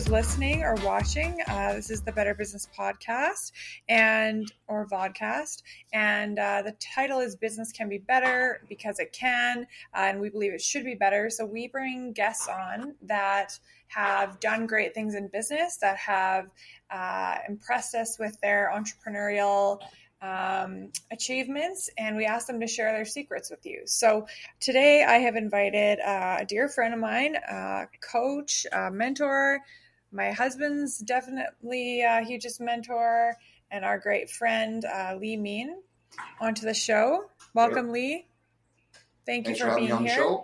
who's listening or watching. Uh, this is the Better Business Podcast and or vodcast, and uh, the title is "Business Can Be Better" because it can, uh, and we believe it should be better. So we bring guests on that have done great things in business, that have uh, impressed us with their entrepreneurial um, achievements and we asked them to share their secrets with you. So today I have invited uh, a dear friend of mine, uh, coach, uh, mentor. My husband's definitely a hugest mentor, and our great friend uh, Lee Meehan onto the show. Welcome, Lee. Thank Thanks you for, for being having me on here.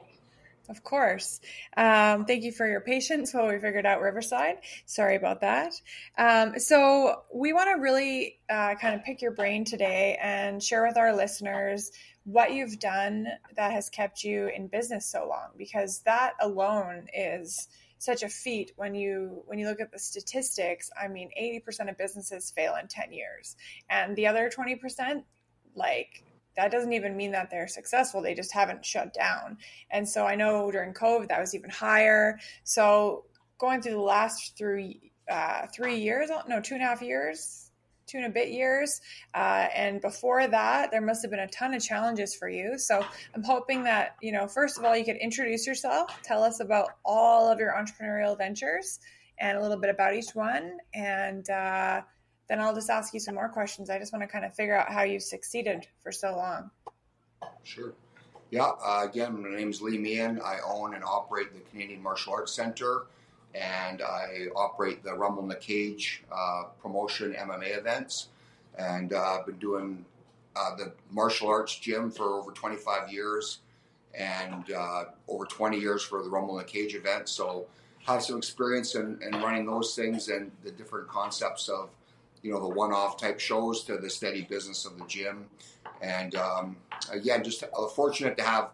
Of course. Um, thank you for your patience while we figured out Riverside. Sorry about that. Um, so, we want to really uh, kind of pick your brain today and share with our listeners what you've done that has kept you in business so long, because that alone is such a feat when you when you look at the statistics i mean 80% of businesses fail in 10 years and the other 20% like that doesn't even mean that they're successful. They just haven't shut down. And so I know during COVID that was even higher. So going through the last three uh, three years, no, two and a half years, two and a bit years, uh, and before that, there must have been a ton of challenges for you. So I'm hoping that you know, first of all, you could introduce yourself, tell us about all of your entrepreneurial ventures, and a little bit about each one, and. Uh, then I'll just ask you some more questions. I just want to kind of figure out how you've succeeded for so long. Sure. Yeah. Uh, again, my name is Lee Meehan. I own and operate the Canadian Martial Arts Center, and I operate the Rumble in the Cage uh, promotion MMA events. And uh, I've been doing uh, the martial arts gym for over 25 years, and uh, over 20 years for the Rumble in the Cage event. So have some experience in, in running those things and the different concepts of you know the one-off type shows to the steady business of the gym and um, again just fortunate to have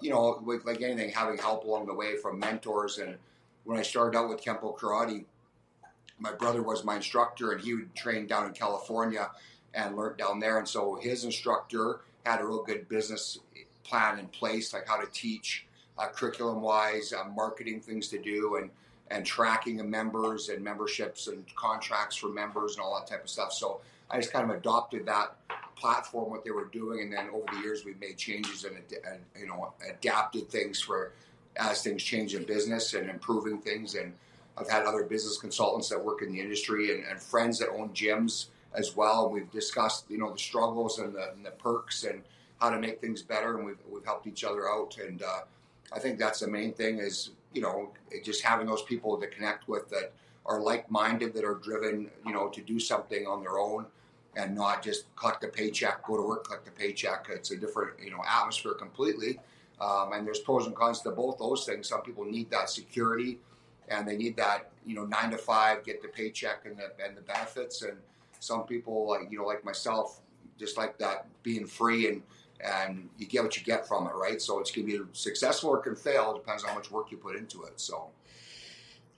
you know with like anything having help along the way from mentors and when i started out with kempo karate my brother was my instructor and he would train down in california and learned down there and so his instructor had a real good business plan in place like how to teach uh, curriculum wise uh, marketing things to do and and tracking of members and memberships and contracts for members and all that type of stuff. So I just kind of adopted that platform, what they were doing, and then over the years we've made changes and, and you know adapted things for as things change in business and improving things. And I've had other business consultants that work in the industry and, and friends that own gyms as well. And we've discussed you know the struggles and the, and the, perks and how to make things better, and we've we've helped each other out. And uh, I think that's the main thing is you know, just having those people to connect with that are like-minded, that are driven, you know, to do something on their own and not just collect a paycheck, go to work, collect a paycheck. It's a different, you know, atmosphere completely. Um, and there's pros and cons to both those things. Some people need that security, and they need that, you know, nine to five, get the paycheck and the and the benefits. And some people, like you know, like myself, just like that being free and and you get what you get from it, right? So it's to be successful or can fail. It depends on how much work you put into it. So.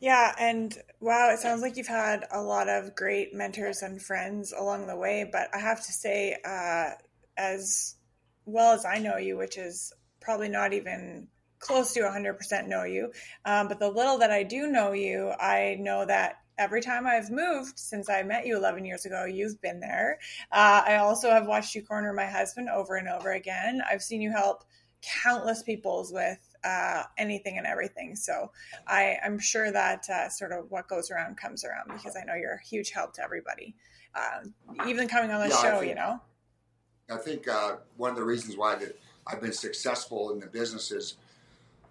Yeah, and wow, it sounds like you've had a lot of great mentors and friends along the way. But I have to say, uh, as well as I know you, which is probably not even close to 100% know you, um, but the little that I do know you, I know that every time I've moved since I met you 11 years ago, you've been there. Uh, I also have watched you corner my husband over and over again. I've seen you help countless peoples with uh, anything and everything. So I, I'm sure that uh, sort of what goes around comes around because I know you're a huge help to everybody, uh, even coming on the Yeah, show. think- you know. I think uh, one of the reasons why that I've been successful in the business is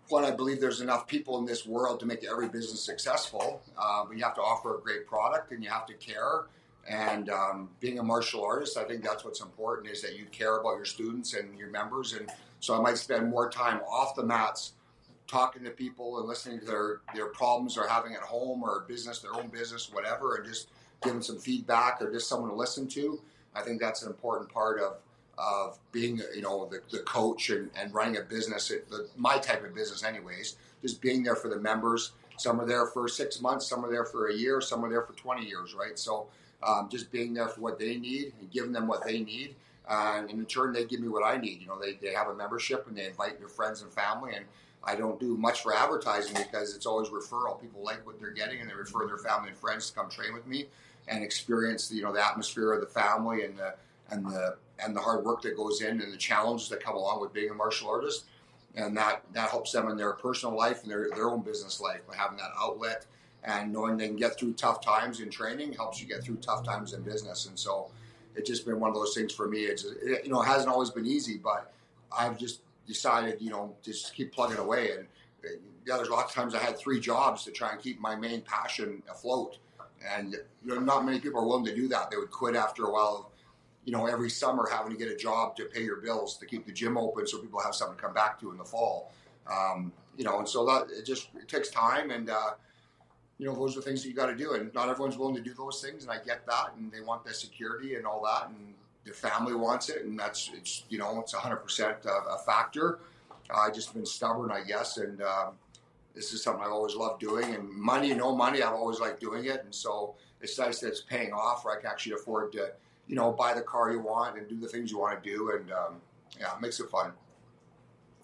one, I believe there's enough people in this world to make every business successful. Uh, but you have to offer a great product and you have to care. And um, being a martial artist, I think that's what's important is that you care about your students and your members. And so I might spend more time off the mats talking to people and listening to their, their problems they're having at home or business, their own business, whatever, and just giving some feedback or just someone to listen to. I think that's an important part of of being, you know, the, the coach and, and running a business, it, the, my type of business, anyways, just being there for the members. Some are there for six months, some are there for a year, some are there for 20 years, right? So um, just being there for what they need and giving them what they need. Uh, and in turn, they give me what I need. You know, they, they have a membership and they invite their friends and family. And I don't do much for advertising because it's always referral. People like what they're getting and they refer their family and friends to come train with me and experience you know the atmosphere of the family and the and the and the hard work that goes in and the challenges that come along with being a martial artist. And that that helps them in their personal life and their, their own business life by having that outlet and knowing they can get through tough times in training helps you get through tough times in business. And so it's just been one of those things for me. It's it, you know it hasn't always been easy but i've just decided you know just keep plugging away. And uh, yeah there's lots of times i had three jobs to try and keep my main passion afloat. And you know, not many people are willing to do that. They would quit after a while you know, every summer having to get a job to pay your bills to keep the gym open so people have something to come back to in the fall. Um, you know, and so that it just it takes time and uh, you know those are things that you got to do, and not everyone's willing to do those things, and I get that, and they want the security and all that, and the family wants it, and that's it's you know it's 100 percent a factor. I just been stubborn, I guess, and um, this is something I've always loved doing. And money, no money, I've always liked doing it, and so it's nice that it's paying off, where I can actually afford to you know, buy the car you want and do the things you want to do. And um, yeah, it makes it fun.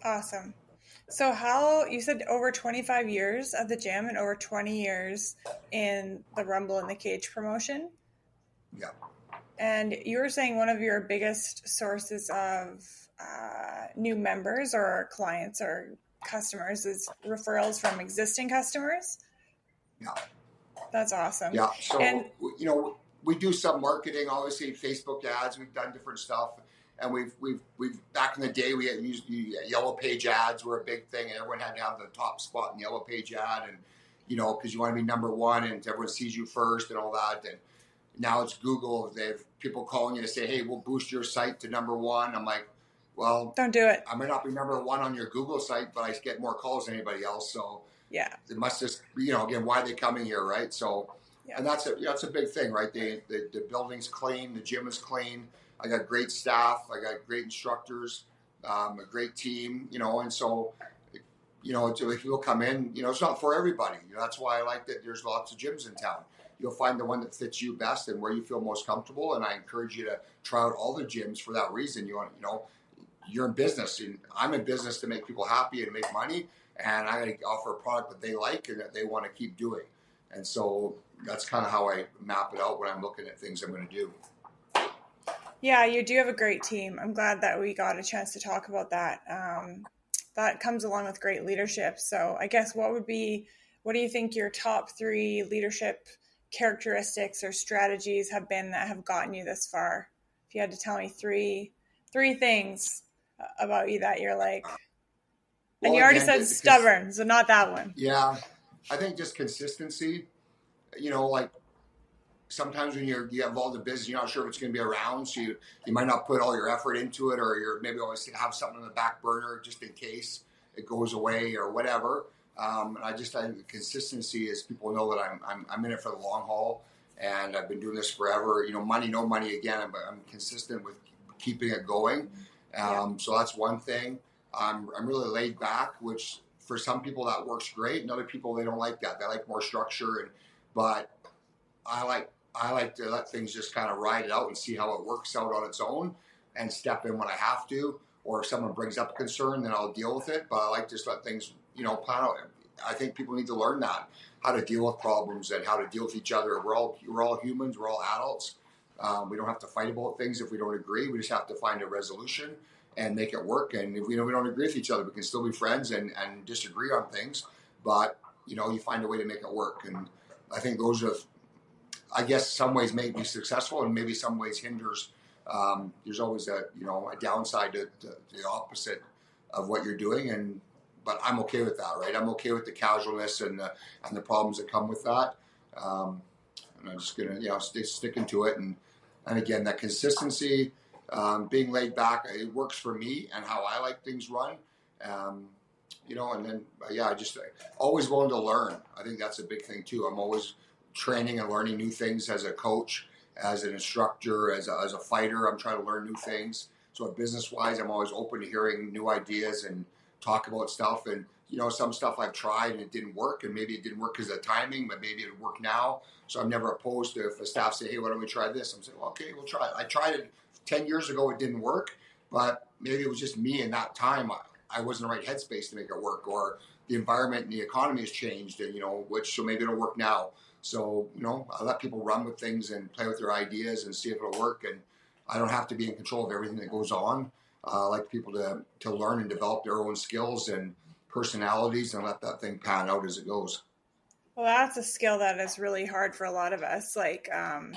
Awesome. So, how you said over 25 years at the gym and over 20 years in the Rumble in the Cage promotion? Yeah. And you were saying one of your biggest sources of uh, new members or clients or customers is referrals from existing customers? Yeah. That's awesome. Yeah. So, and, you know, we do some marketing, obviously Facebook ads. We've done different stuff, and we've we've we've back in the day we used yellow page ads were a big thing, and everyone had to have the top spot in yellow page ad, and you know because you want to be number one, and everyone sees you first, and all that. And now it's Google. They have people calling you to say, "Hey, we'll boost your site to number one." I'm like, well, don't do it. I might not be number one on your Google site, but I get more calls than anybody else. So yeah, it must just you know again why are they coming here, right? So yeah. And that's a that's a big thing, right? The, the, the building's clean, the gym is clean. I got great staff, I got great instructors, um, a great team, you know, and so you know, if people come in, you know, it's not for everybody. You know, that's why I like that there's lots of gyms in town. You'll find the one that fits you best and where you feel most comfortable. And I encourage you to try out all the gyms for that reason. You want, you know, you're in business, and I'm in business to make people happy and make money. And I got to offer a product that they like and that they want to keep doing. And so that's kind of how I map it out when I'm looking at things I'm going to do. Yeah, you do have a great team. I'm glad that we got a chance to talk about that. Um, that comes along with great leadership. So, I guess what would be, what do you think your top three leadership characteristics or strategies have been that have gotten you this far? If you had to tell me three, three things about you that you're like, well, and you already again, said stubborn, so not that one. Yeah, I think just consistency you know, like sometimes when you're you get involved in business, you're not sure if it's going to be around, so you you might not put all your effort into it, or you're maybe always have something in the back burner just in case it goes away or whatever. Um, and I just I think consistency is people know that I'm, I'm I'm in it for the long haul, and I've been doing this forever. You know, money, no money again, but I'm consistent with keeping it going. Um, yeah. So that's one thing. I'm I'm really laid back, which for some people that works great, and other people they don't like that. They like more structure and but I like I like to let things just kind of ride it out and see how it works out on its own, and step in when I have to. Or if someone brings up a concern, then I'll deal with it. But I like to just let things, you know, out. I think people need to learn that how to deal with problems and how to deal with each other. We're all we're all humans. We're all adults. Um, we don't have to fight about things if we don't agree. We just have to find a resolution and make it work. And if we know we don't agree with each other, we can still be friends and, and disagree on things. But you know, you find a way to make it work. And I think those are, I guess, some ways may be successful and maybe some ways hinders. Um, there's always a you know a downside to, to, the opposite of what you're doing, and but I'm okay with that, right? I'm okay with the casualness and the and the problems that come with that. Um, and I'm just gonna you know stay sticking to it, and and again that consistency, um, being laid back, it works for me and how I like things run. Um, you know, and then uh, yeah, I just uh, always willing to learn. I think that's a big thing too. I'm always training and learning new things as a coach, as an instructor, as a, as a fighter. I'm trying to learn new things. So business wise, I'm always open to hearing new ideas and talk about stuff. And you know, some stuff I've tried and it didn't work, and maybe it didn't work because of timing, but maybe it'll work now. So I'm never opposed to if a staff say, "Hey, why don't we try this?" I'm saying, well, "Okay, we'll try it." I tried it ten years ago; it didn't work, but maybe it was just me in that time. I wasn't the right headspace to make it work, or the environment and the economy has changed, and you know, which so maybe it'll work now. So you know, I let people run with things and play with their ideas and see if it'll work. And I don't have to be in control of everything that goes on. Uh, I like people to to learn and develop their own skills and personalities and let that thing pan out as it goes. Well, that's a skill that is really hard for a lot of us. Like um,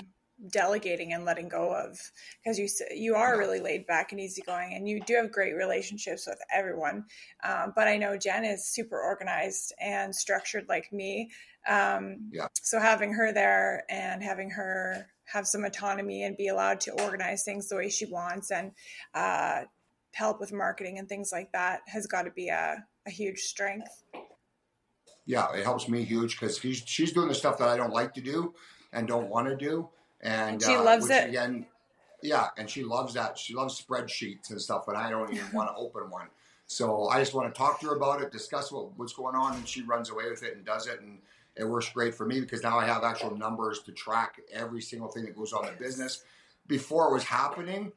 delegating and letting go of because you you are really laid back and easygoing and you do have great relationships with everyone. Um, but i know jen is super organized and structured like me. Um, yeah. so having her there and having her have some autonomy and be allowed to organize things the way she wants and uh, help with marketing and things like that has got to be a, a huge strength. Yeah it helps me huge because she's doing the stuff that i don't like to do and don't want to do and she uh, loves it again. Yeah, and she loves that. She loves spreadsheets and stuff, and I don't even want to open one. So I just want to talk to her about it, discuss what, what's going on, and she runs away with it and does it, and it works great for me because now I have actual numbers to track every single thing that goes on in the business. Before it was happening,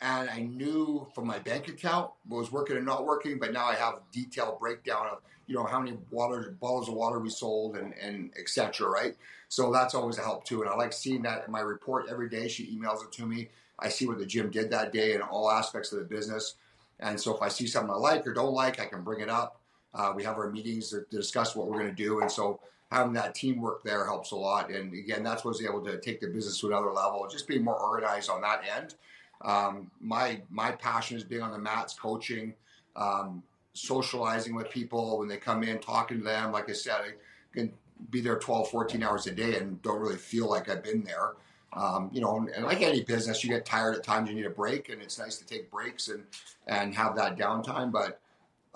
and I knew from my bank account what was working and not working, but now I have detailed breakdown of you know how many water bottles of water we sold and and etc. Right, so that's always a help too, and I like seeing that in my report every day. She emails it to me. I see what the gym did that day in all aspects of the business, and so if I see something I like or don't like, I can bring it up. Uh, we have our meetings to, to discuss what we're going to do, and so having that teamwork there helps a lot. And again, that's what's able to take the business to another level. Just being more organized on that end. Um, my my passion is being on the mats, coaching, um, socializing with people when they come in, talking to them. Like I said, I can be there 12, 14 hours a day and don't really feel like I've been there. Um, you know, and, like any business, you get tired at times. You need a break, and it's nice to take breaks and and have that downtime. But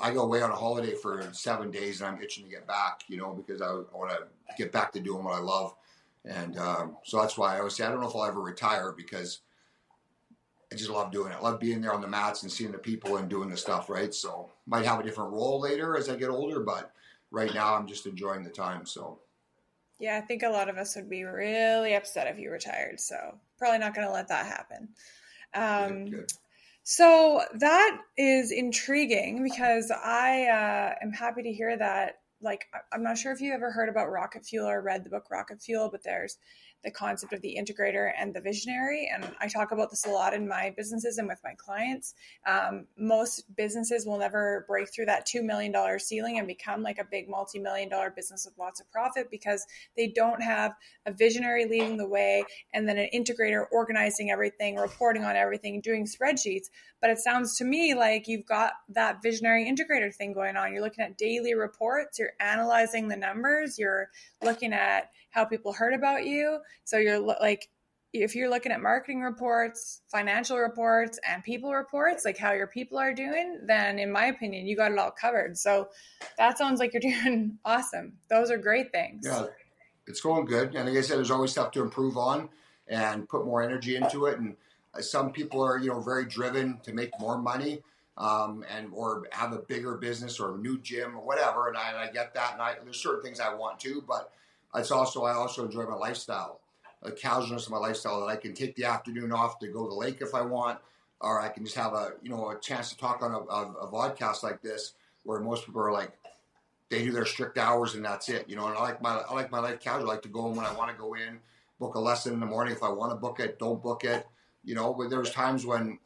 I go away on a holiday for seven days, and I'm itching to get back. You know, because I, I want to get back to doing what I love, and um, so that's why I always say I don't know if I'll ever retire because I just love doing it. I love being there on the mats and seeing the people and doing the stuff, right? So might have a different role later as I get older, but right now I'm just enjoying the time. So yeah, I think a lot of us would be really upset if you retired. So probably not going to let that happen. Um, good, good. So that is intriguing because I uh, am happy to hear that. Like, I'm not sure if you ever heard about rocket fuel or read the book Rocket Fuel, but there's the concept of the integrator and the visionary. And I talk about this a lot in my businesses and with my clients. Um, most businesses will never break through that $2 million ceiling and become like a big multi million dollar business with lots of profit because they don't have a visionary leading the way and then an integrator organizing everything, reporting on everything, doing spreadsheets. But it sounds to me like you've got that visionary integrator thing going on. You're looking at daily reports, you're analyzing the numbers, you're looking at how people heard about you. So you're like, if you're looking at marketing reports, financial reports, and people reports, like how your people are doing, then in my opinion, you got it all covered. So that sounds like you're doing awesome. Those are great things. Yeah, it's going good. And like I said, there's always stuff to improve on and put more energy into it. And uh, some people are, you know, very driven to make more money. Um, and or have a bigger business or a new gym or whatever, and I, and I get that, and I, there's certain things I want to, but it's also I also enjoy my lifestyle, the casualness of my lifestyle that I can take the afternoon off to go to the lake if I want, or I can just have a you know a chance to talk on a, a, a vodcast like this, where most people are like they do their strict hours and that's it, you know. And I like my I like my life casual. I like to go in when I want to go in, book a lesson in the morning if I want to book it. Don't book it, you know. But there's times when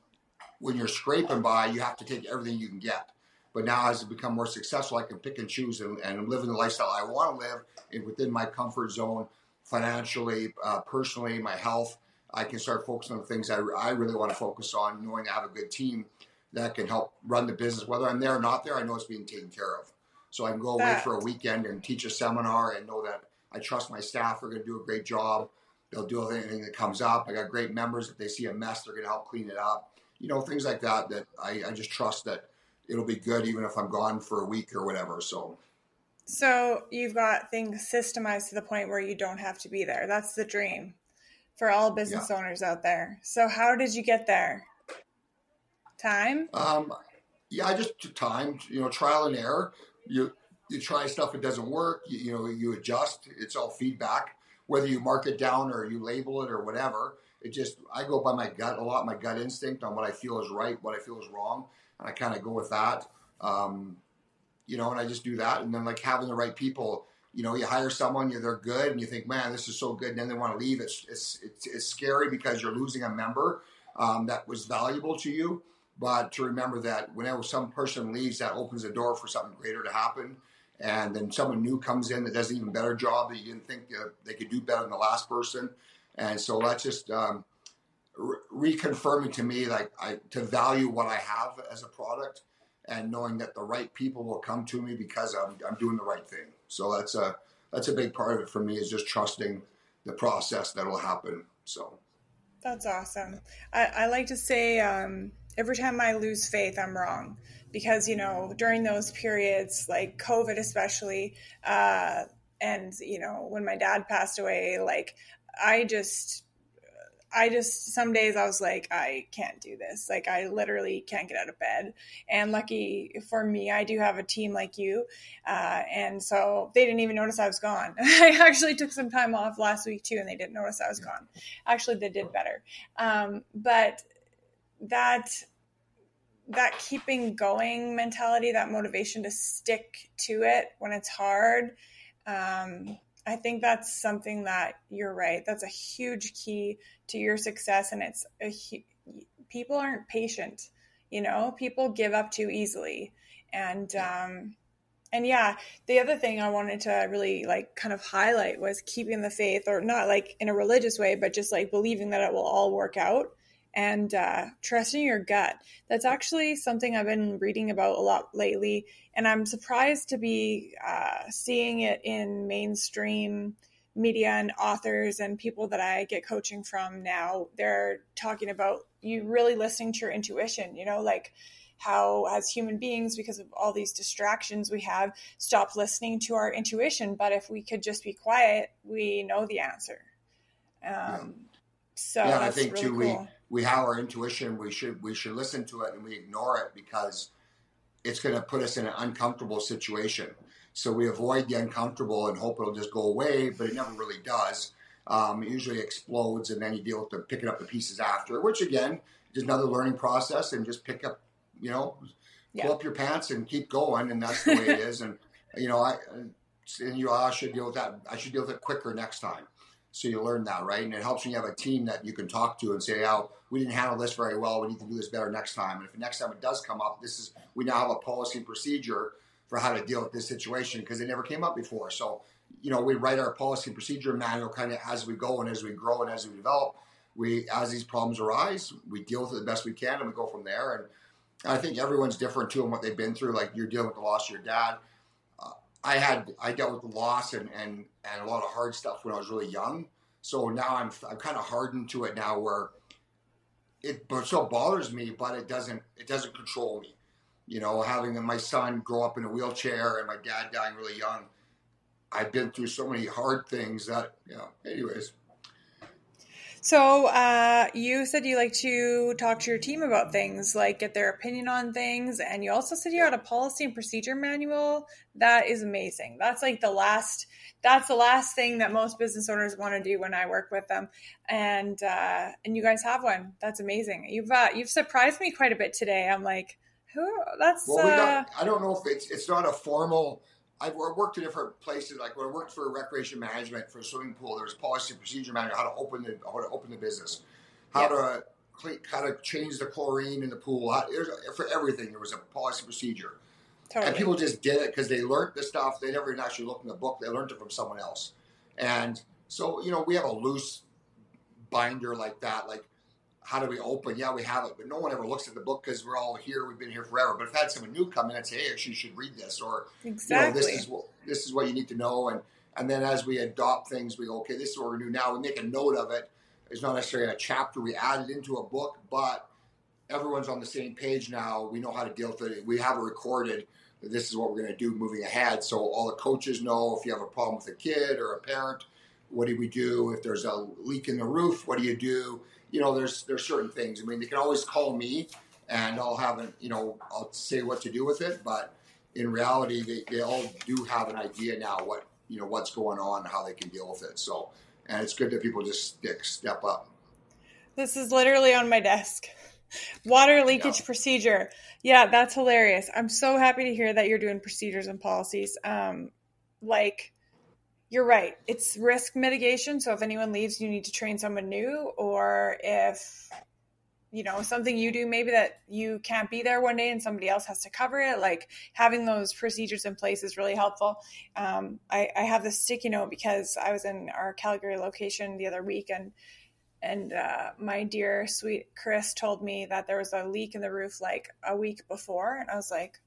when you're scraping by, you have to take everything you can get. But now, as I become more successful, I can pick and choose and, and I'm living the lifestyle I want to live and within my comfort zone, financially, uh, personally, my health. I can start focusing on the things I, I really want to focus on, knowing I have a good team that can help run the business. Whether I'm there or not there, I know it's being taken care of. So I can go away for a weekend and teach a seminar and know that I trust my staff are going to do a great job. They'll do anything that comes up. I got great members. If they see a mess, they're going to help clean it up. You know, things like that. That I, I just trust that it'll be good even if I'm gone for a week or whatever. So. So you've got things systemized to the point where you don't have to be there. That's the dream for all business yeah. owners out there. So how did you get there? Time? Um, yeah, I just time. You know, trial and error. You you try stuff, it doesn't work. You, you know, you adjust. It's all feedback. Whether you mark it down or you label it or whatever, it just I go by my gut a lot, my gut instinct on what I feel is right, what I feel is wrong I kind of go with that. Um, you know, and I just do that. And then like having the right people, you know, you hire someone, you they're good, and you think, man, this is so good, and then they want to leave. It's it's it's, it's scary because you're losing a member um, that was valuable to you. But to remember that whenever some person leaves, that opens the door for something greater to happen. And then someone new comes in that does an even better job that you didn't think uh, they could do better than the last person. And so that's just um, re- reconfirming to me, like I, to value what I have as a product and knowing that the right people will come to me because I'm, I'm doing the right thing. So that's a that's a big part of it for me is just trusting the process that will happen. So that's awesome. I, I like to say um, every time I lose faith, I'm wrong because you know during those periods like COVID especially, uh, and you know when my dad passed away, like I just I just some days I was like, I can't do this. Like I literally can't get out of bed. And lucky for me, I do have a team like you, uh, and so they didn't even notice I was gone. I actually took some time off last week too, and they didn't notice I was gone. Actually, they did better. Um, but that that keeping going mentality, that motivation to stick to it when it's hard. Um, I think that's something that you're right. That's a huge key to your success, and it's a people aren't patient. You know, people give up too easily, and um, and yeah, the other thing I wanted to really like kind of highlight was keeping the faith, or not like in a religious way, but just like believing that it will all work out and uh, trusting your gut. That's actually something I've been reading about a lot lately, and I'm surprised to be uh, seeing it in mainstream media and authors and people that I get coaching from now. They're talking about you really listening to your intuition, you know, like how as human beings because of all these distractions we have stopped listening to our intuition but if we could just be quiet we know the answer um, yeah. So yeah, i think really too cool. we we have our intuition. We should we should listen to it and we ignore it because it's going to put us in an uncomfortable situation. So we avoid the uncomfortable and hope it'll just go away, but it never really does. Um, it usually explodes, and then you deal with the picking up the pieces after, which again is another learning process. And just pick up, you know, yeah. pull up your pants and keep going, and that's the way it is. And you know, I and you, I should deal with that. I should deal with it quicker next time. So you learn that, right? And it helps when you have a team that you can talk to and say, "Oh, we didn't handle this very well. We need to do this better next time." And if next time it does come up, this is we now have a policy and procedure for how to deal with this situation because it never came up before. So, you know, we write our policy and procedure manual kind of as we go and as we grow and as we develop. We, as these problems arise, we deal with it the best we can and we go from there. And I think everyone's different too in what they've been through. Like you're dealing with the loss of your dad I had I dealt with loss and, and and a lot of hard stuff when I was really young. So now I'm I'm kind of hardened to it now, where it still bothers me, but it doesn't it doesn't control me. You know, having my son grow up in a wheelchair and my dad dying really young, I've been through so many hard things that you know. Anyways, so uh, you said you like to talk to your team about things, like get their opinion on things, and you also said you had a policy and procedure manual. That is amazing. That's like the last. That's the last thing that most business owners want to do when I work with them, and uh, and you guys have one. That's amazing. You've uh, you've surprised me quite a bit today. I'm like, who? That's. Well, we got, uh, I don't know if it's it's not a formal I've worked in different places. Like when I worked for recreation management for a swimming pool, there was policy procedure manual how to open the how to open the business, how to clean, how to change the chlorine in the pool. How, for everything, there was a policy procedure, totally. and people just did it because they learned the stuff. They never even actually looked in the book. They learned it from someone else, and so you know we have a loose binder like that. Like how do we open? Yeah, we have it, but no one ever looks at the book because we're all here. We've been here forever. But if I had someone new come in and say, "Hey, actually, you should read this," or exactly. you know, this is what this is what you need to know, and and then as we adopt things, we go, "Okay, this is what we're gonna do now." We make a note of it. It's not necessarily a chapter we added into a book, but everyone's on the same page now. We know how to deal with it. We have it recorded. This is what we're going to do moving ahead. So all the coaches know if you have a problem with a kid or a parent, what do we do? If there's a leak in the roof, what do you do? You know, there's there's certain things. I mean, they can always call me, and I'll have an, you know, I'll say what to do with it. But in reality, they, they all do have an idea now what you know what's going on, how they can deal with it. So, and it's good that people just stick step up. This is literally on my desk. Water leakage yeah. procedure. Yeah, that's hilarious. I'm so happy to hear that you're doing procedures and policies. Um, like, you're right. It's risk mitigation. So if anyone leaves, you need to train someone new, or if you know something you do maybe that you can't be there one day and somebody else has to cover it like having those procedures in place is really helpful um, I, I, have this sticky note because i was in our calgary location the other week and and uh, my dear sweet chris told me that there was a leak in the roof like a week before and i was like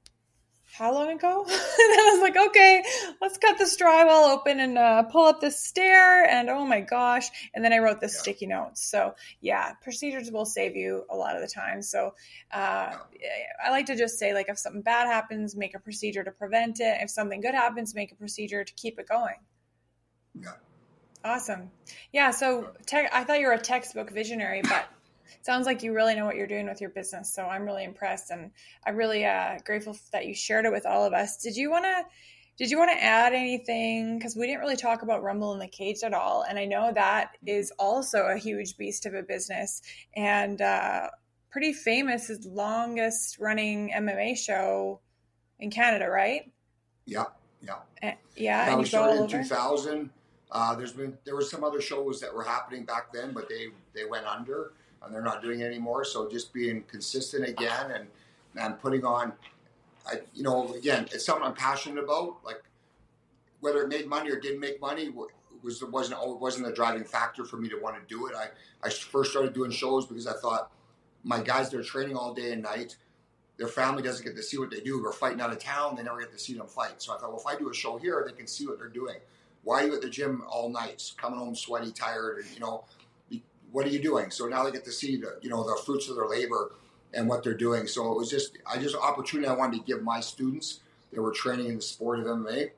how long ago? and I was like, okay, let's cut this drywall open and uh, pull up this stair. And oh my gosh. And then I wrote this yeah. sticky notes. So yeah, procedures will save you a lot of the time. So uh, I like to just say, like, if something bad happens, make a procedure to prevent it. If something good happens, make a procedure to keep it going. Yeah. Awesome. Yeah. So te- I thought you were a textbook visionary, but sounds like you really know what you're doing with your business. So I'm really impressed, and I'm really uh, grateful that you shared it with all of us. Did you want to? Did you want to add anything? Because we didn't really talk about Rumble in the Cage at all, and I know that is also a huge beast of a business and uh, pretty famous. Is longest running MMA show in Canada, right? Yeah, yeah, uh, yeah. That was started in 2000. Uh, there's been there were some other shows that were happening back then, but they they went under and they're not doing it anymore. So just being consistent again and and putting on, I, you know, again, it's something I'm passionate about. Like whether it made money or didn't make money was wasn't wasn't a driving factor for me to want to do it. I I first started doing shows because I thought my guys they're training all day and night. Their family doesn't get to see what they do. They're fighting out of town. They never get to see them fight. So I thought, well, if I do a show here, they can see what they're doing. Why are you at the gym all night, coming home sweaty, tired, and you know? What are you doing? So now they get to see the you know the fruits of their labor and what they're doing. So it was just I just opportunity I wanted to give my students that were training in the sport of MMA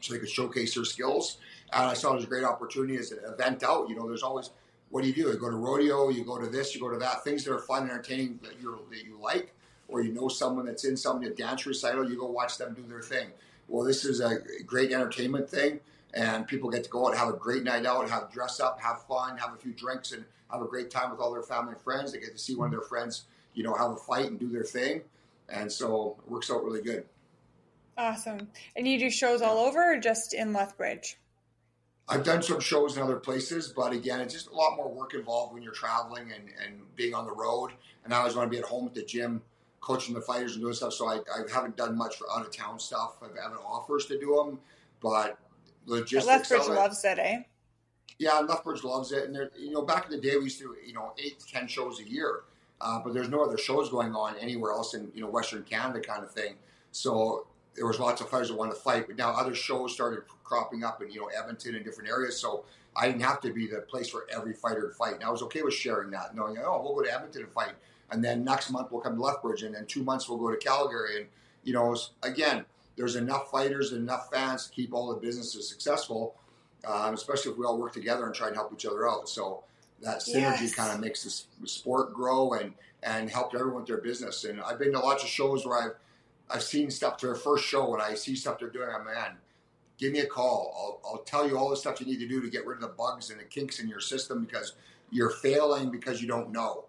so they could showcase their skills. And I saw it as a great opportunity as an event out. You know, there's always what do you do? You go to rodeo, you go to this, you go to that. Things that are fun and entertaining that you that you like, or you know someone that's in something a dance recital, you go watch them do their thing. Well, this is a great entertainment thing and people get to go out have a great night out, have dress up, have fun, have a few drinks, and have a great time with all their family and friends. They get to see one of their friends, you know, have a fight and do their thing, and so it works out really good. Awesome. And you do shows all over, or just in Lethbridge? I've done some shows in other places, but again, it's just a lot more work involved when you're traveling and, and being on the road. And I always want to be at home at the gym, coaching the fighters and doing stuff. So I, I haven't done much for out of town stuff. I've had offers to do them, but logistics. Lethbridge loves it, eh? Yeah, Lethbridge loves it, and you know, back in the day, we used to, you know, eight to ten shows a year, uh, but there's no other shows going on anywhere else in you know Western Canada, kind of thing. So there was lots of fighters that wanted to fight, but now other shows started cropping up in you know Edmonton and different areas. So I didn't have to be the place for every fighter to fight, and I was okay with sharing that, knowing, oh, we'll go to Edmonton and fight, and then next month we'll come to Lethbridge, and then two months we'll go to Calgary, and you know, again there's enough fighters and enough fans to keep all the businesses successful, um, especially if we all work together and try and help each other out. So that synergy yes. kind of makes this sport grow and and help everyone with their business. And I've been to lots of shows where I've I've seen stuff to their first show and I see stuff they're doing. I'm like, man, give me a call. I'll, I'll tell you all the stuff you need to do to get rid of the bugs and the kinks in your system because you're failing because you don't know.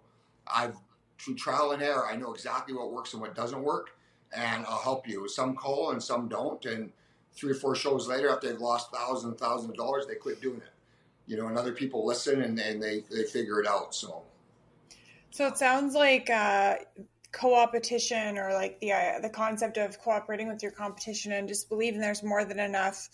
I've through trial and error, I know exactly what works and what doesn't work and I'll help you. Some call and some don't. And three or four shows later, after they've lost thousands and thousands of dollars, they quit doing it. You know, and other people listen and, and they, they figure it out. So, so it sounds like uh, co-opetition or like the uh, the concept of cooperating with your competition and just believing there's more than enough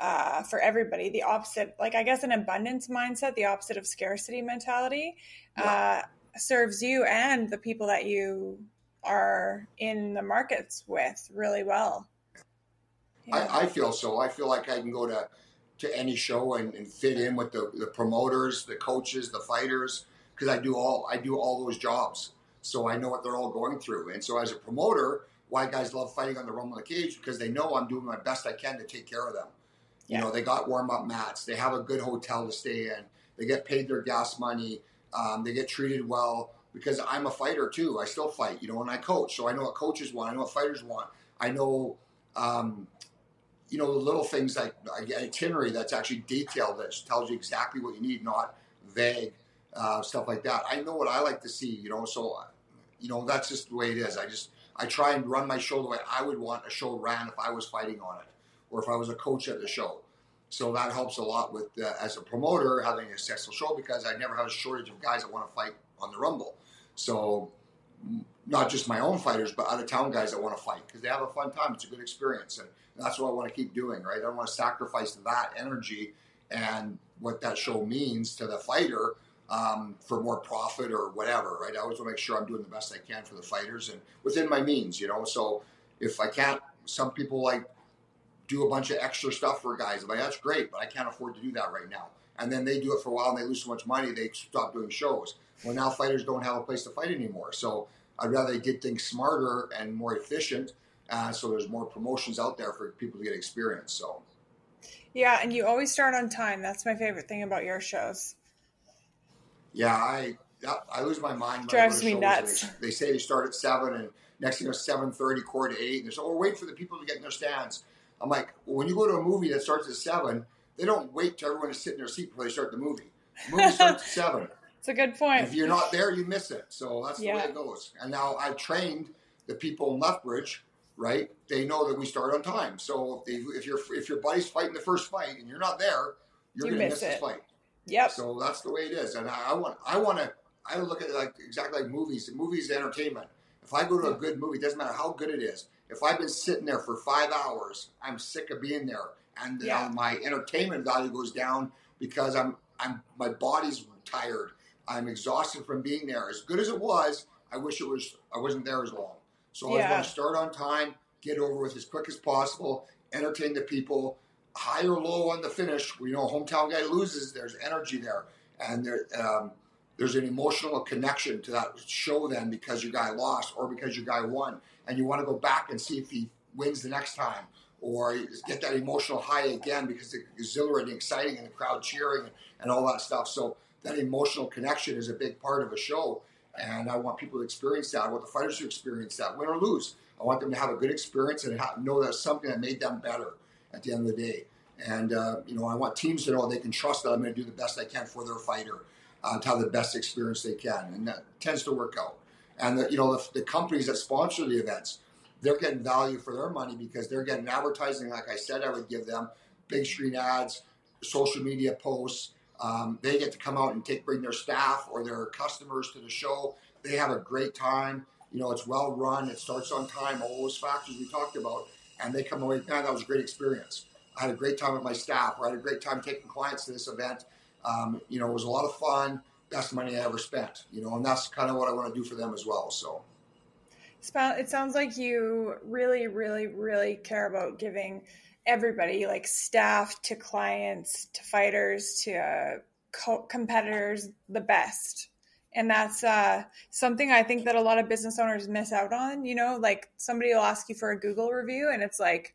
uh, for everybody. The opposite, like I guess, an abundance mindset, the opposite of scarcity mentality, yeah. Uh, serves you and the people that you are in the markets with really well. Yeah. I, I, feel so. I feel like I can go to to any show and, and fit in with the, the promoters, the coaches, the fighters, because I do all I do all those jobs. So I know what they're all going through. And so as a promoter, why guys love fighting on the Rumble the Cage because they know I'm doing my best I can to take care of them. Yeah. You know, they got warm up mats, they have a good hotel to stay in, they get paid their gas money, um, they get treated well because I'm a fighter too. I still fight, you know, and I coach, so I know what coaches want. I know what fighters want. I know, um, you know, the little things like itinerary that's actually detailed that tells you exactly what you need, not vague uh, stuff like that. I know what I like to see, you know. So you know, that's just the way it is. I just I try and run my show the way I would want a show ran if I was fighting on it, or if I was a coach at the show. So that helps a lot with uh, as a promoter having a successful show because I never have a shortage of guys that want to fight on the Rumble. So not just my own fighters, but out of town guys that want to fight because they have a fun time. It's a good experience, and that's what I want to keep doing. Right? I don't want to sacrifice that energy and what that show means to the fighter um, for more profit or whatever. Right? I always want to make sure I'm doing the best I can for the fighters and within my means. You know, so if I can't, some people like do a bunch of extra stuff for guys. I'm like that's great, but I can't afford to do that right now. And then they do it for a while and they lose so much money, they stop doing shows. Well, now fighters don't have a place to fight anymore. So I'd rather they get things smarter and more efficient. Uh, so there's more promotions out there for people to get experience. So. Yeah, and you always start on time. That's my favorite thing about your shows. Yeah, I I lose my mind. Drives me nuts. They, they, say they start at seven, and next thing it's seven thirty, quarter to eight, and they're so, oh, we're for the people to get in their stands. I'm like, well, when you go to a movie that starts at seven, they don't wait till everyone to sit in their seat before they start the movie. The movie starts at seven. It's a good point. If you're not there, you miss it. So that's yeah. the way it goes. And now I've trained the people in Lethbridge, right? They know that we start on time. So if, they, if your if your buddy's fighting the first fight and you're not there, you're you going to miss, miss the fight. Yep. So that's the way it is. And I, I want I want to I look at it like exactly like movies. Movies entertainment. If I go to a good movie, it doesn't matter how good it is. If I've been sitting there for five hours, I'm sick of being there, and yeah. uh, my entertainment value goes down because I'm I'm my body's tired I'm exhausted from being there. As good as it was, I wish it was I wasn't there as long. So I want to start on time, get over with as quick as possible, entertain the people. High or low on the finish, we know hometown guy loses. There's energy there, and there um, there's an emotional connection to that show then because your guy lost or because your guy won, and you want to go back and see if he wins the next time or get that emotional high again because it's exhilarating, exciting, and the crowd cheering and, and all that stuff. So that emotional connection is a big part of a show. And I want people to experience that. I want the fighters to experience that, win or lose. I want them to have a good experience and know that's something that made them better at the end of the day. And uh, you know, I want teams to know they can trust that I'm going to do the best I can for their fighter uh, to have the best experience they can, and that tends to work out. And the, you know, the, the companies that sponsor the events, they're getting value for their money because they're getting advertising. Like I said, I would give them big screen ads, social media posts, um, they get to come out and take bring their staff or their customers to the show. They have a great time. You know, it's well run. It starts on time. All those factors we talked about, and they come away. Man, that was a great experience. I had a great time with my staff. I had a great time taking clients to this event. Um, you know, it was a lot of fun. Best money I ever spent. You know, and that's kind of what I want to do for them as well. So. It sounds like you really, really, really care about giving everybody like staff to clients to fighters to uh, co- competitors the best. And that's uh, something i think that a lot of business owners miss out on you know? Like somebody will ask you for a google review and it's like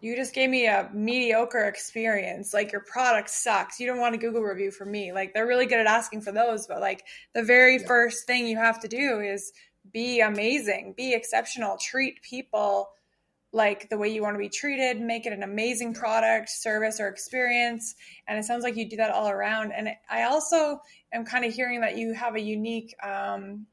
you just gave me a mediocre experience. Like your product sucks. You don't want a google review for me. Like they're really good at asking for those but like the very yeah. first thing you have to do is be amazing be exceptional treat people like the way you want to be treated, make it an amazing product, service, or experience. And it sounds like you do that all around. And I also am kind of hearing that you have a unique um,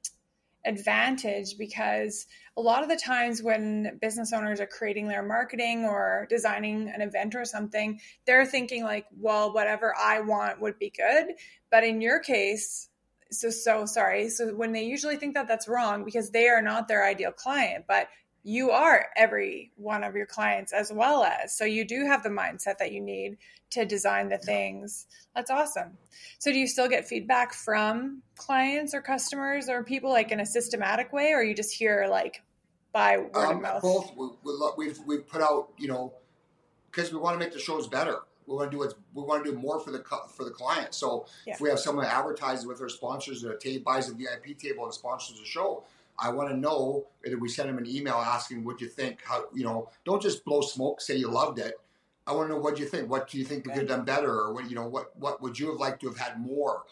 advantage because a lot of the times when business owners are creating their marketing or designing an event or something, they're thinking like, well, whatever I want would be good. But in your case, so so sorry so when they usually think that that's wrong because they are not their ideal client but you are every one of your clients as well as. So you do have the mindset that you need to design the things. That's awesome. So do you still get feedback from clients or customers or people like in a systematic way or you just hear like by word um, of mouth? both. We, we've, we've put out you know because we want to make the shows better. We want to do what we want to do more for the for the client. So yeah. if we have someone advertising with our sponsors that buys a vip table and sponsors a show I want to know whether we send them an email asking what you think. How you know? Don't just blow smoke. Say you loved it. I want to know what you think. What do you think we could have done better, or what you know? What what would you have liked to have had more?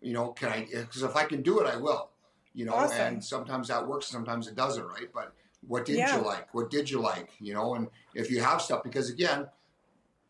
You know, can I? Because if I can do it, I will. You know, awesome. and sometimes that works, sometimes it doesn't, right? But what did yeah. you like? What did you like? You know, and if you have stuff, because again,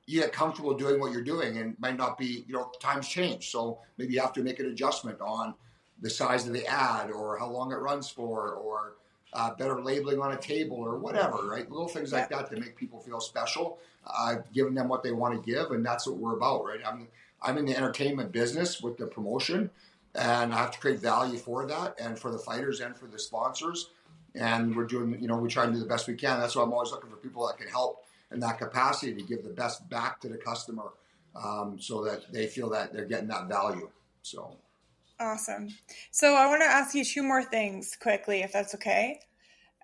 you get comfortable doing what you're doing, and might not be. You know, times change, so maybe you have to make an adjustment on the size of the ad or how long it runs for or uh, better labeling on a table or whatever, right? Little things like that to make people feel special, uh, giving them what they want to give, and that's what we're about, right? I'm I'm in the entertainment business with the promotion, and I have to create value for that and for the fighters and for the sponsors. And we're doing, you know, we try and do the best we can. That's why I'm always looking for people that can help in that capacity to give the best back to the customer, um, so that they feel that they're getting that value. So. Awesome. So I want to ask you two more things quickly, if that's okay.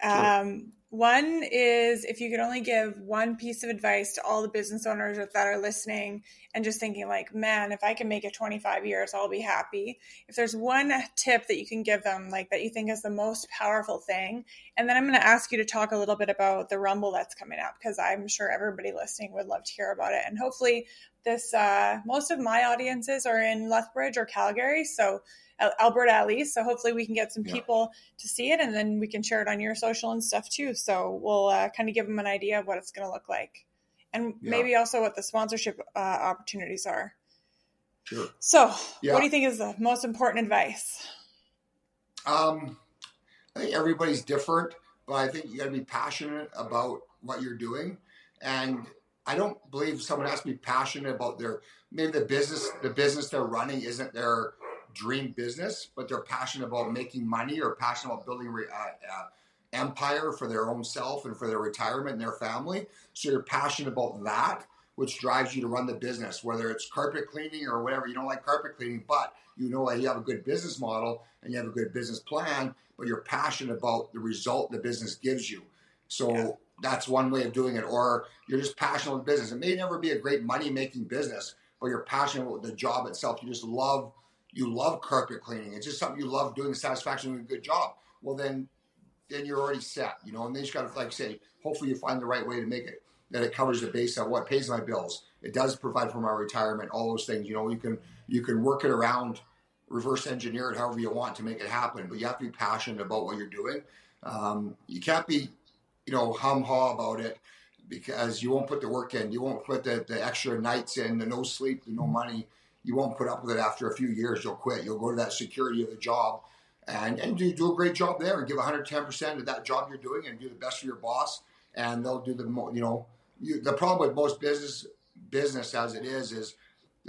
Sure. Um, one is if you could only give one piece of advice to all the business owners that are listening and just thinking, like, man, if I can make it 25 years, I'll be happy. If there's one tip that you can give them, like that you think is the most powerful thing. And then I'm going to ask you to talk a little bit about the Rumble that's coming up because I'm sure everybody listening would love to hear about it. And hopefully, this uh, most of my audiences are in Lethbridge or Calgary. So Alberta at least. So hopefully we can get some people yeah. to see it, and then we can share it on your social and stuff too. So we'll uh, kind of give them an idea of what it's going to look like, and yeah. maybe also what the sponsorship uh, opportunities are. Sure. So, yeah. what do you think is the most important advice? Um, I think everybody's different, but I think you got to be passionate about what you're doing, and I don't believe someone has to be passionate about their maybe the business the business they're running isn't their dream business, but they're passionate about making money or passionate about building uh, uh, empire for their own self and for their retirement and their family. So you're passionate about that, which drives you to run the business, whether it's carpet cleaning or whatever. You don't like carpet cleaning, but you know that you have a good business model and you have a good business plan, but you're passionate about the result the business gives you. So yeah. that's one way of doing it. Or you're just passionate about business. It may never be a great money making business, but you're passionate about the job itself. You just love you love carpet cleaning. It's just something you love doing, satisfaction doing a good job. Well, then, then you're already set, you know. And then you just got to, like say, hopefully you find the right way to make it that it covers the base of what pays my bills. It does provide for my retirement, all those things. You know, you can you can work it around, reverse engineer it however you want to make it happen. But you have to be passionate about what you're doing. Um, you can't be, you know, hum ha about it because you won't put the work in. You won't put the, the extra nights in, the no sleep, the no money you won't put up with it after a few years. You'll quit. You'll go to that security of the job and, and do, do a great job there and give 110% of that job you're doing and do the best for your boss. And they'll do the, you know, you, the problem with most business business as it is, is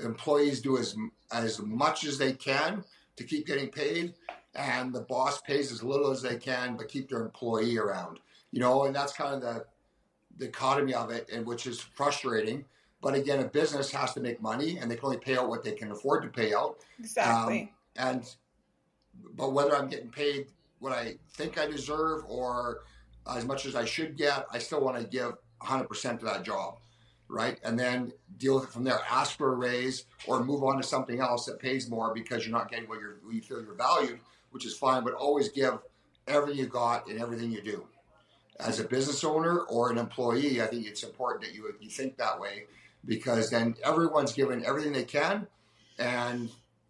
employees do as, as much as they can to keep getting paid and the boss pays as little as they can, but keep their employee around, you know, and that's kind of the, the economy of it and which is frustrating but again, a business has to make money, and they can only pay out what they can afford to pay out. Exactly. Um, and but whether I'm getting paid what I think I deserve or as much as I should get, I still want to give 100% to that job, right? And then deal with it from there. Ask for a raise or move on to something else that pays more because you're not getting what, you're, what you feel you're valued, which is fine. But always give everything you got in everything you do. As a business owner or an employee, I think it's important that you you think that way because then everyone's given everything they can and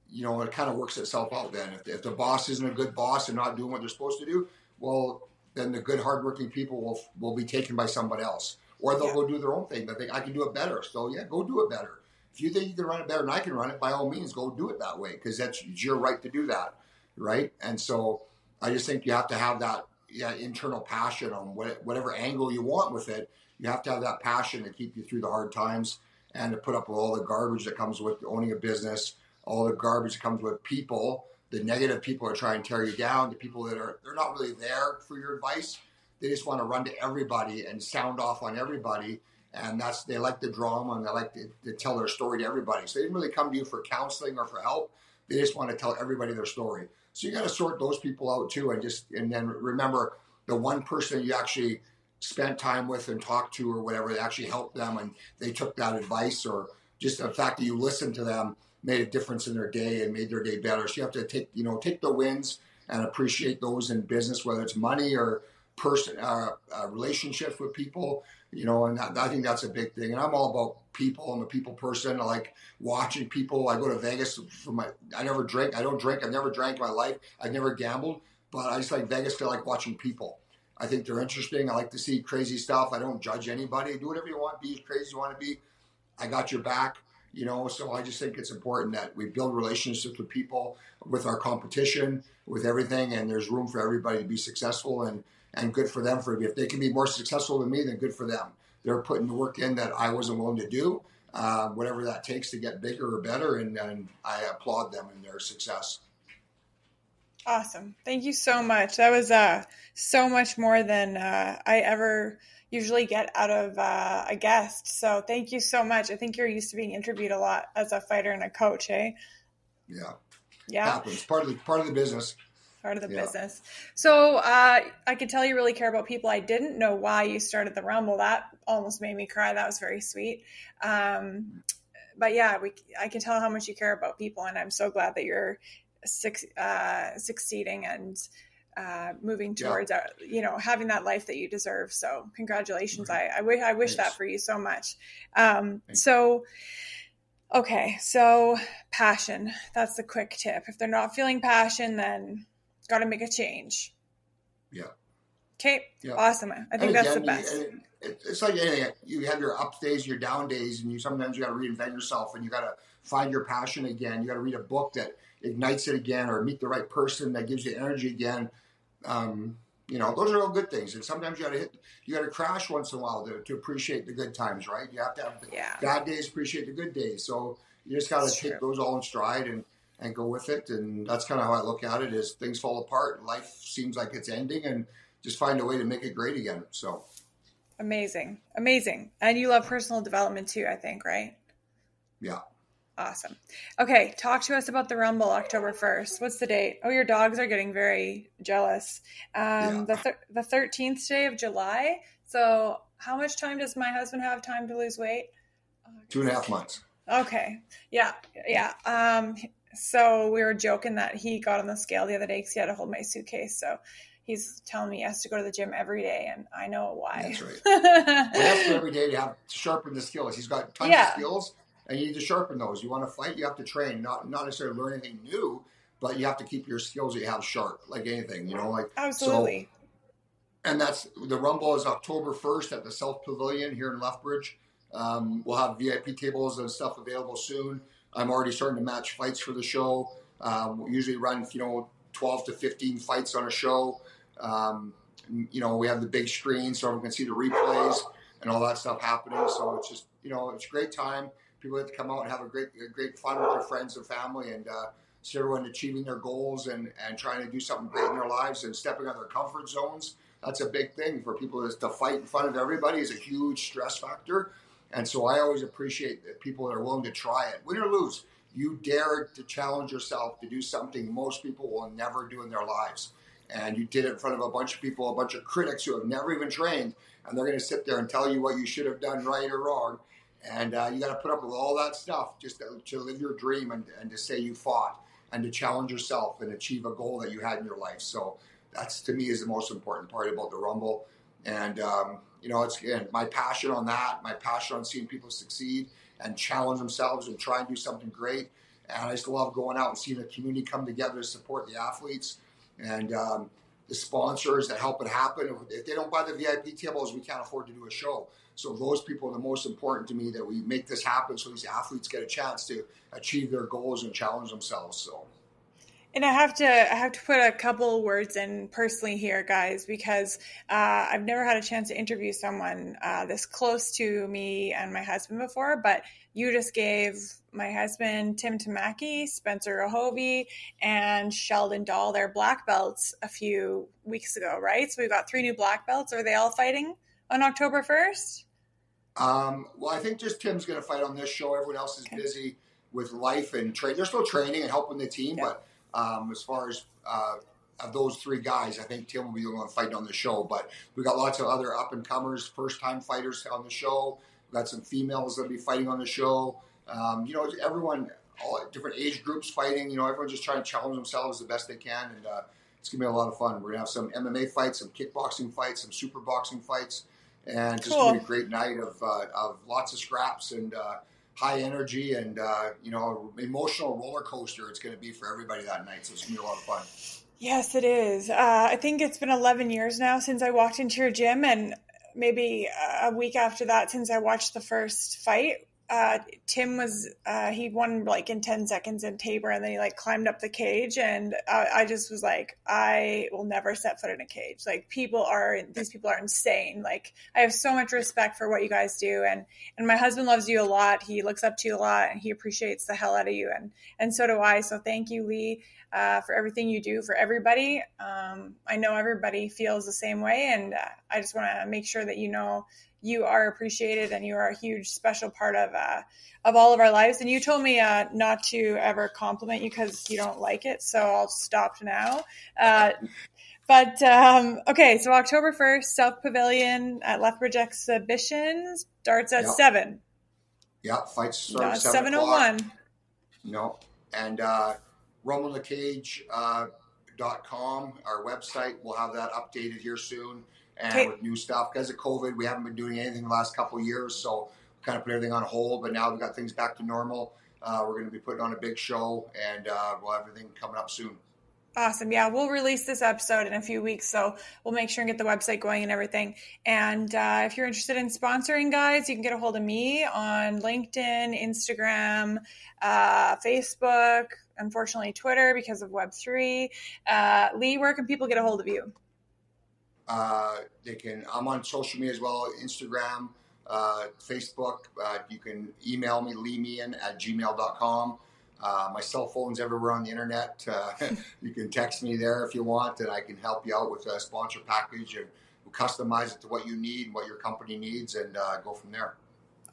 you know it kind of works itself out then. If, if the boss isn't a good boss and not doing what they're supposed to do well then the good hardworking people will will be taken by somebody else. Or they'll yeah. go do their own thing. They think i can do it better. So yeah go do it better. If you think you can run it better than i can run it by all means go do it that way because that's your right to do that right? And so i just think you have to have that yeah, internal passion on what, whatever angle you want with it you have to have that passion to keep you through the hard times and to put up with all the garbage that comes with owning a business, all the garbage that comes with people. The negative people are trying to tear you down. The people that are they're not really there for your advice. They just want to run to everybody and sound off on everybody. And that's they like the drama and they like to, to tell their story to everybody. So they didn't really come to you for counseling or for help. They just want to tell everybody their story. So you got to sort those people out too, and just and then remember the one person you actually spent time with and talked to or whatever that actually helped them and they took that advice or just the fact that you listened to them made a difference in their day and made their day better. So you have to take, you know, take the wins and appreciate those in business, whether it's money or person, uh, uh, relationships with people, you know, and that, I think that's a big thing. And I'm all about people. I'm a people person. I like watching people. I go to Vegas for my, I never drink. I don't drink. I've never drank in my life. I've never gambled, but I just like Vegas to like watching people. I think they're interesting. I like to see crazy stuff. I don't judge anybody. Do whatever you want. Be as crazy as you want to be. I got your back. you know. So I just think it's important that we build relationships with people, with our competition, with everything, and there's room for everybody to be successful and and good for them. For if they can be more successful than me, then good for them. They're putting the work in that I wasn't willing to do, uh, whatever that takes to get bigger or better, and, and I applaud them in their success. Awesome. Thank you so much. That was uh, so much more than uh, I ever usually get out of uh, a guest. So thank you so much. I think you're used to being interviewed a lot as a fighter and a coach, eh? Yeah. Yeah. Happens. Part of the part of the business. Part of the Yeah. business. So uh, I could tell you really care about people. I didn't know why you started the Rumble. That almost made me cry. That was very sweet. Um, but yeah, we I can tell how much you care about people, and I'm so glad that you're uh, succeeding and uh, moving Yeah. towards uh, you know having that life that you deserve. So congratulations. I I, wish I wish that for you so much. Um, so. Okay, so passion. That's the quick tip. If they're not feeling passion, then got to make a change. Yeah. Okay, Yeah. awesome. I think And that's the best. you- and it- it's like anything. You have your up days, your down days, and you sometimes you got to reinvent yourself, and you got to find your passion again. You got to read a book that ignites it again, or meet the right person that gives you energy again. Um, you know, those are all good things. And sometimes you got to hit, you got to crash once in a while to, to appreciate the good times, right? You have to have the Yeah. bad days, appreciate the good days. So you just got to take true. those all in stride and and go with it. And that's kind of how I look at it: is things fall apart, life seems like it's ending, and just find a way to make it great again. So. Amazing. Amazing. And you love personal development too, I think, right? Yeah. Awesome. Okay, talk to us about the Rumble October 1st. What's the date? Oh, your dogs are getting very jealous. Um, Yeah. the, thir- the 13th day of July. So, how much time does my husband have time to lose weight? Two and a half months. Okay. Yeah. Yeah. Um, so we were joking that he got on the scale the other day because he had to hold my suitcase. So he's telling me he has to go to the gym every day, and I know why. That's right. Well, that's for every day to have to sharpen the skills. He's got tons Yeah. of skills, and you need to sharpen those. You want to fight, you have to train, not not necessarily learn anything new, but you have to keep your skills that you have sharp, like anything. You know, like Absolutely. and that's the Rumble is October first at the South Pavilion here in Lethbridge. Um, we'll have VIP tables and stuff available soon. I'm already starting to match fights for the show. Um, we usually run, you know, 12 to 15 fights on a show. Um, you know, we have the big screen so everyone can see the replays and all that stuff happening. So it's just, you know, it's a great time. People have to come out and have a great, great fun with their friends and family and uh, see everyone achieving their goals and, and trying to do something great in their lives and stepping out of their comfort zones that's a big thing for people is to fight in front of everybody is a huge stress factor. And so I always appreciate that people that are willing to try it, win or lose. You dare to challenge yourself to do something most people will never do in their lives. And you did it in front of a bunch of people, a bunch of critics who have never even trained, and they're going to sit there and tell you what you should have done right or wrong. And uh, you got to put up with all that stuff just to, to live your dream and, and to say you fought and to challenge yourself and achieve a goal that you had in your life. So that's to me is the most important part about the Rumble. And um, you know, it's my passion on that, my passion on seeing people succeed and challenge themselves and try and do something great. And I just love going out and seeing the community come together to support the athletes and um, the sponsors that help it happen. If, they don't buy the VIP tables, we can't afford to do a show. So those people are the most important to me that we make this happen so these athletes get a chance to achieve their goals and challenge themselves. So And I have to I have to put a couple words in personally here, guys, because uh, I've never had a chance to interview someone uh, this close to me and my husband before. But you just gave my husband Tim Tamaki, Spencer Ohovi, and Sheldon Dahl their black belts a few weeks ago, right? So we've got three new black belts. Are they all fighting on October first? Um, well, I think just Tim's going to fight on this show. Everyone else is Okay. busy with life and training. They're still training and helping the team, but um, as far as uh, of those three guys, I think Tim will be the one fighting on the show. But we got lots of other up and comers, first time fighters on the show. We got some females that'll be fighting on the show. Um, you know, everyone, all different age groups fighting. You know, everyone's just trying to challenge themselves the best they can, and uh, it's gonna be a lot of fun. We're gonna have some MMA fights, some kickboxing fights, some super boxing fights and just Cool. gonna be a great night of, uh, of lots of scraps and uh, high energy and uh, you know emotional roller coaster. It's going to be for everybody that night, so it's going to be a lot of fun. Yes, it is. Uh, I think it's been 11 years now since I walked into your gym, and maybe a week after that since I watched the first fight. Uh, Tim was uh, he won like in ten seconds in Taber, and then he like climbed up the cage, and uh, I just was like, I will never set foot in a cage. Like people are these people are insane. Like I have so much respect for what you guys do, and and my husband loves you a lot. He looks up to you a lot, and he appreciates the hell out of you, and and so do I. So thank you, Lee. Uh, for everything you do for everybody. Um, I know everybody feels the same way, and uh, I just want to make sure that you know you are appreciated and you are a huge special part of uh, of all of our lives. And you told me uh, not to ever compliment you because you don't like it, so I'll stop now. Uh, but um, okay, so October first, South Pavilion at Lethbridge Exhibitions starts at Yep. seven. Yeah, fights start No, at seven oh one. No, and uh, RumbleTheCage uh, dot com, our website. We'll have that updated here soon, and Okay. with new stuff because of COVID, we haven't been doing anything the last couple of years, so we kind of put everything on hold. But now we've got things back to normal. Uh, we're going to be putting on a big show, and uh, we'll have everything coming up soon. Awesome. Yeah, we'll release this episode in a few weeks, so we'll make sure and get the website going and everything. And uh, if you're interested in sponsoring, guys, you can get a hold of me on LinkedIn, Instagram, uh, Facebook, unfortunately, Twitter because of Web3. Uh, Lee, where can people get a hold of you? Uh, they can. I'm on social media as well, Instagram, uh, Facebook. Uh, you can email me, leemean at gmail.com. Uh, my cell phone's everywhere on the internet. Uh, you can text me there if you want, and I can help you out with a sponsor package and we'll customize it to what you need, what your company needs, and uh, go from there.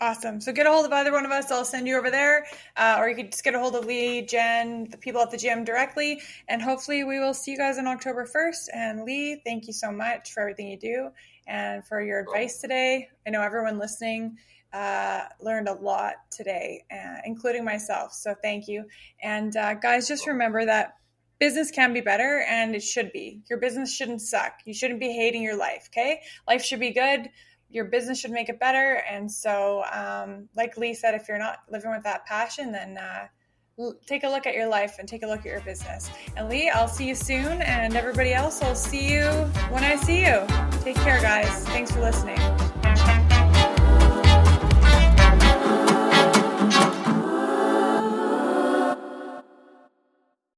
Awesome. So get a hold of either one of us. I'll send you over there. Uh, or you could just get a hold of Lee, Jen, the people at the gym directly. And hopefully we will see you guys on October 1st. And Lee, thank you so much for everything you do and for your advice today. I know everyone listening uh, learned a lot today, uh, including myself. So thank you. And uh, guys, just remember that business can be better and it should be. Your business shouldn't suck. You shouldn't be hating your life, okay? Life should be good your business should make it better. And so, um, like Lee said, if you're not living with that passion, then uh, l- take a look at your life and take a look at your business. And Lee, I'll see you soon. And everybody else, I'll see you when I see you. Take care, guys. Thanks for listening.